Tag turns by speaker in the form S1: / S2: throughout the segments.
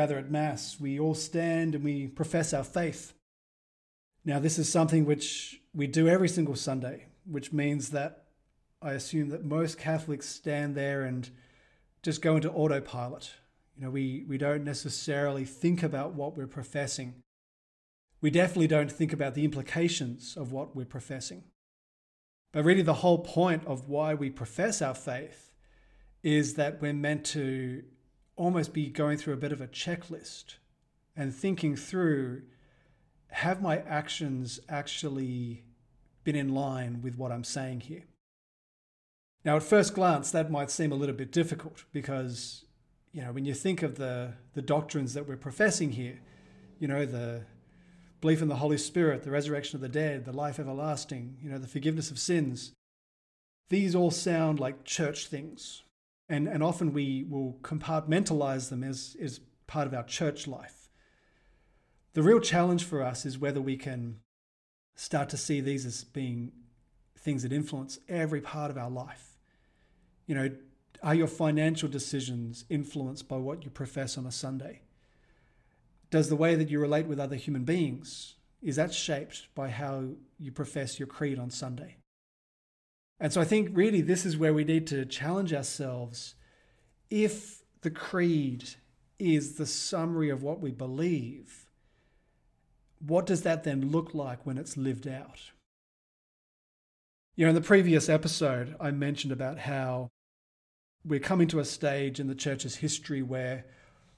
S1: Gather at Mass, we all stand and we profess our faith. Now, this is something which we do every single Sunday, which means that I assume that most Catholics stand there and just go into autopilot. You know, we, we don't necessarily think about what we're professing. We definitely don't think about the implications of what we're professing. But really, the whole point of why we profess our faith is that we're meant to almost be going through a bit of a checklist and thinking through have my actions actually been in line with what I'm saying here? Now, at first glance, that might seem a little bit difficult because, you know, when you think of the, the doctrines that we're professing here, you know, the belief in the Holy Spirit, the resurrection of the dead, the life everlasting, you know, the forgiveness of sins, these all sound like church things. And, and often we will compartmentalize them as, as part of our church life. The real challenge for us is whether we can start to see these as being things that influence every part of our life. You know, are your financial decisions influenced by what you profess on a Sunday? Does the way that you relate with other human beings is that shaped by how you profess your creed on Sunday? And so I think really this is where we need to challenge ourselves. If the creed is the summary of what we believe, what does that then look like when it's lived out? You know, in the previous episode, I mentioned about how we're coming to a stage in the church's history where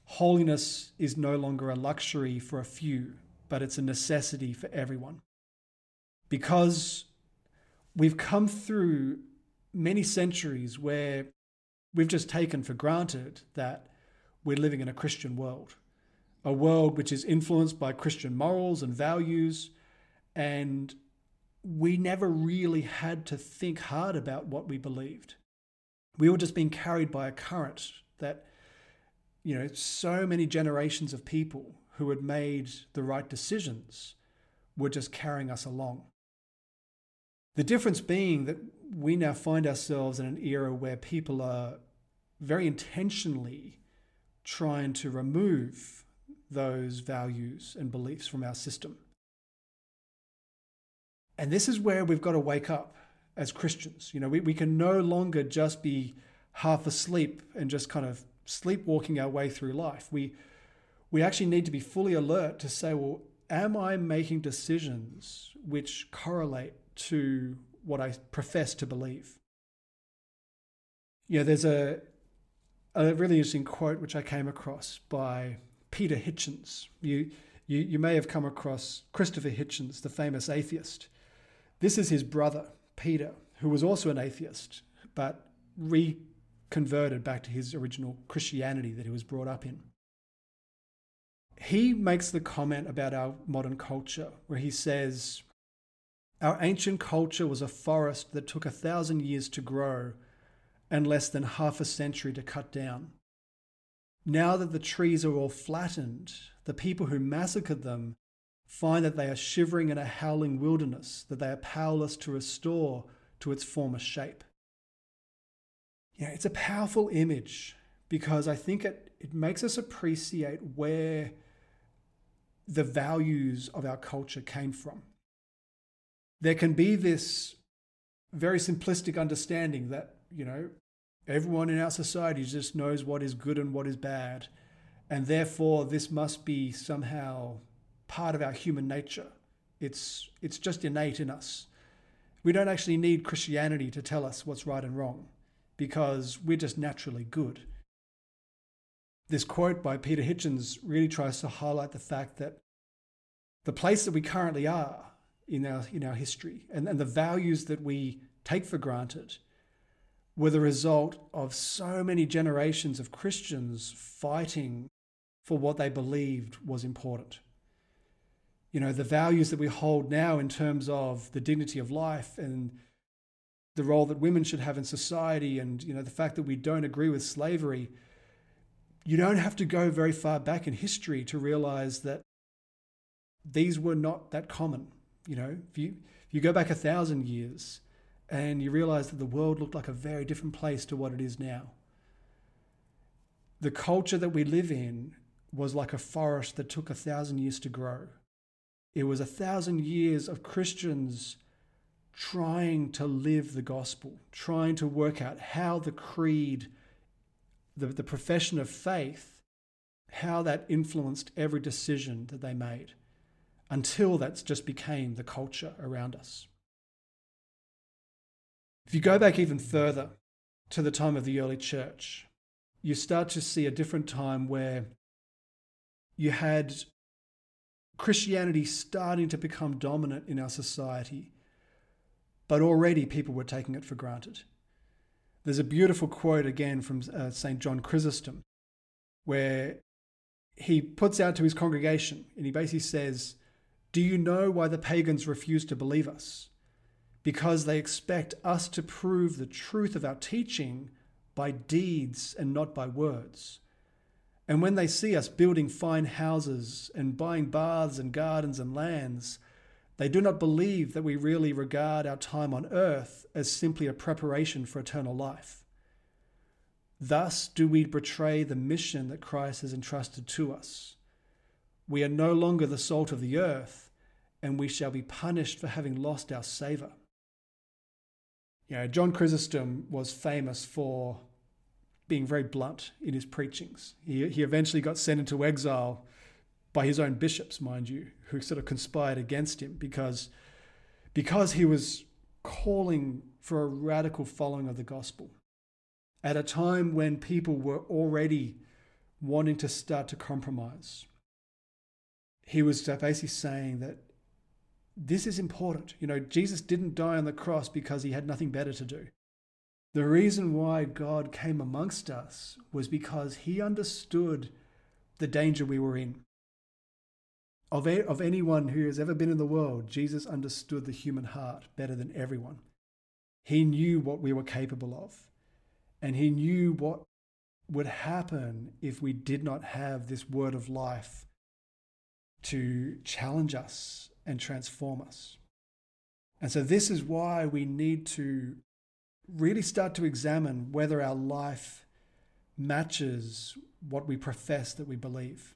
S1: holiness is no longer a luxury for a few, but it's a necessity for everyone. Because we've come through many centuries where we've just taken for granted that we're living in a Christian world a world which is influenced by Christian morals and values. And we never really had to think hard about what we believed. We were just being carried by a current that, you know, so many generations of people who had made the right decisions were just carrying us along. The difference being that we now find ourselves in an era where people are very intentionally trying to remove those values and beliefs from our system. And this is where we've got to wake up as Christians. You know, we, we can no longer just be half asleep and just kind of sleepwalking our way through life. We, we actually need to be fully alert to say, well, am I making decisions which correlate to what I profess to believe? You know, there's a, a really interesting quote which I came across by Peter Hitchens. You, you, you may have come across Christopher Hitchens, the famous atheist. This is his brother, Peter, who was also an atheist, but reconverted back to his original Christianity that he was brought up in. He makes the comment about our modern culture where he says, Our ancient culture was a forest that took a thousand years to grow and less than half a century to cut down. Now that the trees are all flattened, the people who massacred them find that they are shivering in a howling wilderness that they are powerless to restore to its former shape. Yeah, it's a powerful image because I think it, it makes us appreciate where the values of our culture came from. There can be this very simplistic understanding that, you know, Everyone in our society just knows what is good and what is bad. And therefore, this must be somehow part of our human nature. It's, it's just innate in us. We don't actually need Christianity to tell us what's right and wrong because we're just naturally good. This quote by Peter Hitchens really tries to highlight the fact that the place that we currently are in our, in our history and, and the values that we take for granted were the result of so many generations of Christians fighting for what they believed was important. You know, the values that we hold now in terms of the dignity of life and the role that women should have in society and, you know, the fact that we don't agree with slavery. You don't have to go very far back in history to realize that these were not that common. You know, if you, if you go back a thousand years, and you realize that the world looked like a very different place to what it is now. the culture that we live in was like a forest that took a thousand years to grow. It was a thousand years of Christians trying to live the gospel, trying to work out how the creed, the, the profession of faith, how that influenced every decision that they made until that just became the culture around us. If you go back even further to the time of the early church, you start to see a different time where you had Christianity starting to become dominant in our society, but already people were taking it for granted. There's a beautiful quote again from uh, St. John Chrysostom, where he puts out to his congregation and he basically says, Do you know why the pagans refuse to believe us? Because they expect us to prove the truth of our teaching by deeds and not by words. And when they see us building fine houses and buying baths and gardens and lands, they do not believe that we really regard our time on earth as simply a preparation for eternal life. Thus do we betray the mission that Christ has entrusted to us. We are no longer the salt of the earth, and we shall be punished for having lost our savour. You know, John Chrysostom was famous for being very blunt in his preachings. He, he eventually got sent into exile by his own bishops, mind you, who sort of conspired against him because, because he was calling for a radical following of the gospel at a time when people were already wanting to start to compromise. He was basically saying that this is important. You know, Jesus didn't die on the cross because he had nothing better to do. The reason why God came amongst us was because he understood the danger we were in. Of, a, of anyone who has ever been in the world, Jesus understood the human heart better than everyone. He knew what we were capable of, and he knew what would happen if we did not have this word of life to challenge us and transform us. And so, this is why we need to really start to examine whether our life matches what we profess that we believe.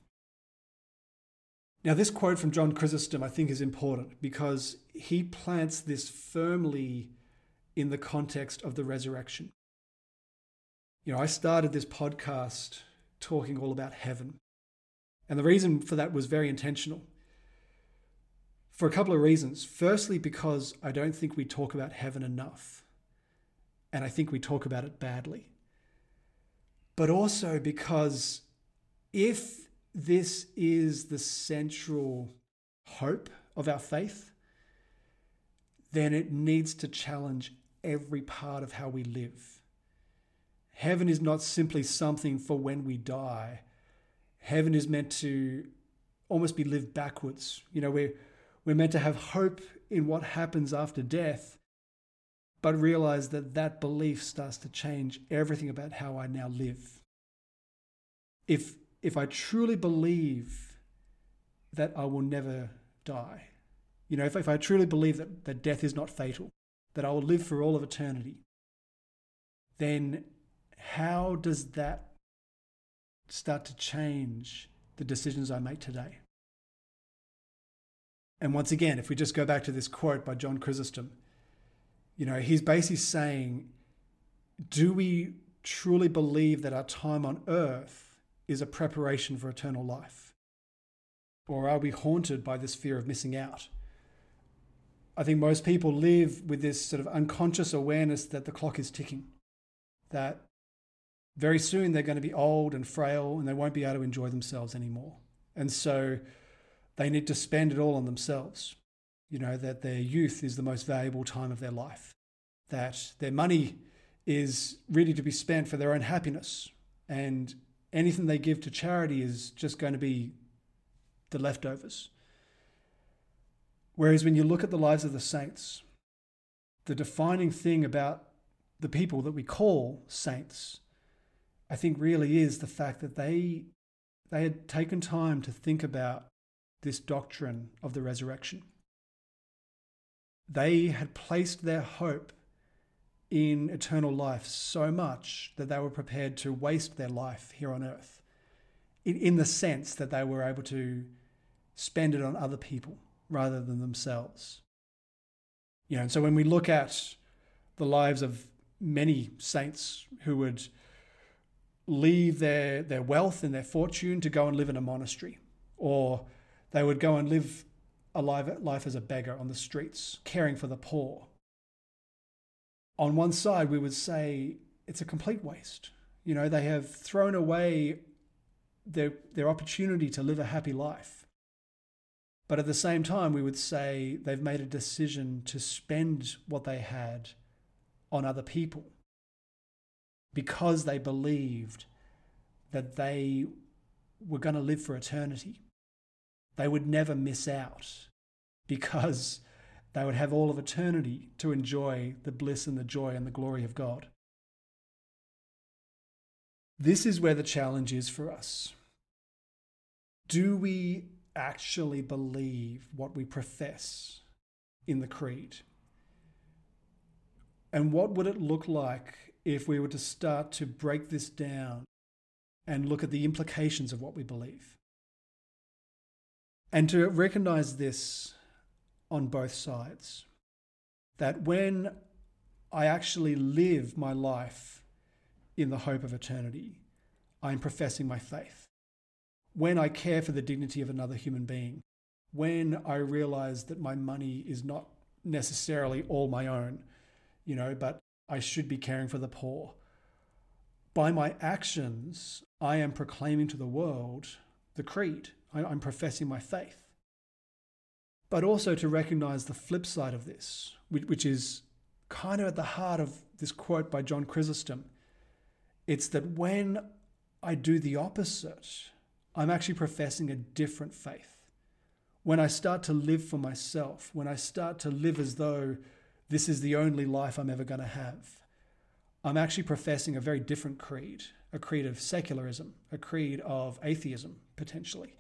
S1: Now, this quote from John Chrysostom I think is important because he plants this firmly in the context of the resurrection. You know, I started this podcast talking all about heaven. And the reason for that was very intentional. For a couple of reasons. Firstly, because I don't think we talk about heaven enough and I think we talk about it badly. But also because if this is the central hope of our faith, then it needs to challenge every part of how we live. Heaven is not simply something for when we die. Heaven is meant to almost be lived backwards. You know, we're, we're meant to have hope in what happens after death, but realize that that belief starts to change everything about how I now live. If, if I truly believe that I will never die, you know, if, if I truly believe that, that death is not fatal, that I will live for all of eternity, then how does that start to change the decisions I make today? And once again, if we just go back to this quote by John Chrysostom, you know, he's basically saying, do we truly believe that our time on earth is a preparation for eternal life? Or are we haunted by this fear of missing out? I think most people live with this sort of unconscious awareness that the clock is ticking, that very soon they're going to be old and frail and they won't be able to enjoy themselves anymore. And so they need to spend it all on themselves you know, that their youth is the most valuable time of their life, that their money is really to be spent for their own happiness, and anything they give to charity is just going to be the leftovers. Whereas when you look at the lives of the saints, the defining thing about the people that we call saints, I think really is the fact that they they had taken time to think about this doctrine of the resurrection. They had placed their hope in eternal life so much that they were prepared to waste their life here on earth, in, in the sense that they were able to spend it on other people rather than themselves. You know, and so when we look at the lives of many saints who would leave their, their wealth and their fortune to go and live in a monastery, or they would go and live a life as a beggar on the streets, caring for the poor. On one side, we would say it's a complete waste. You know, they have thrown away their, their opportunity to live a happy life. But at the same time, we would say they've made a decision to spend what they had on other people because they believed that they were going to live for eternity. They would never miss out because they would have all of eternity to enjoy the bliss and the joy and the glory of God. This is where the challenge is for us. Do we actually believe what we profess in the creed? And what would it look like if we were to start to break this down and look at the implications of what we believe? And to recognize this on both sides that when I actually live my life in the hope of eternity, I'm professing my faith when I care for the dignity of another human being, when I realize that my money is not necessarily all my own, you know, but I should be caring for the poor. By my actions, I am proclaiming to the world the creed. I'm professing my faith. But also to recognize the flip side of this, which is kind of at the heart of this quote by John Chrysostom. It's that when I do the opposite, I'm actually professing a different faith. When I start to live for myself, when I start to live as though this is the only life I'm ever going to have, I'm actually professing a very different creed, a creed of secularism, a creed of atheism, potentially.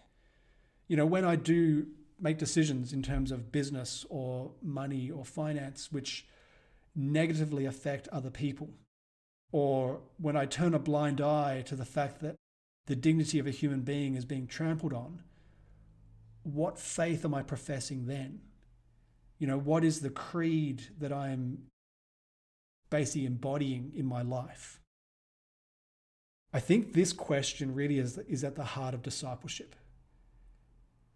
S1: You know, when I do make decisions in terms of business or money or finance, which negatively affect other people, or when I turn a blind eye to the fact that the dignity of a human being is being trampled on, what faith am I professing then? You know, what is the creed that I'm basically embodying in my life? I think this question really is, is at the heart of discipleship.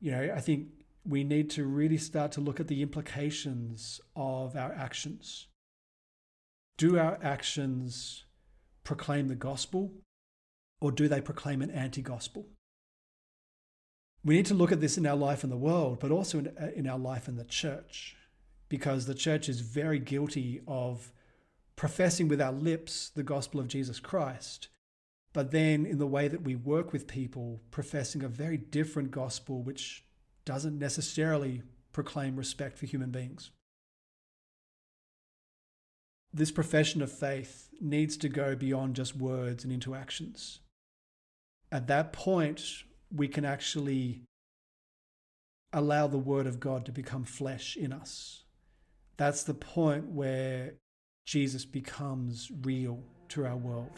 S1: You know, I think we need to really start to look at the implications of our actions. Do our actions proclaim the gospel or do they proclaim an anti gospel? We need to look at this in our life in the world, but also in, uh, in our life in the church, because the church is very guilty of professing with our lips the gospel of Jesus Christ, but then in the way that we work with people, professing a very different gospel which doesn't necessarily proclaim respect for human beings. This profession of faith needs to go beyond just words and into actions at that point, we can actually allow the Word of God to become flesh in us. That's the point where Jesus becomes real to our world.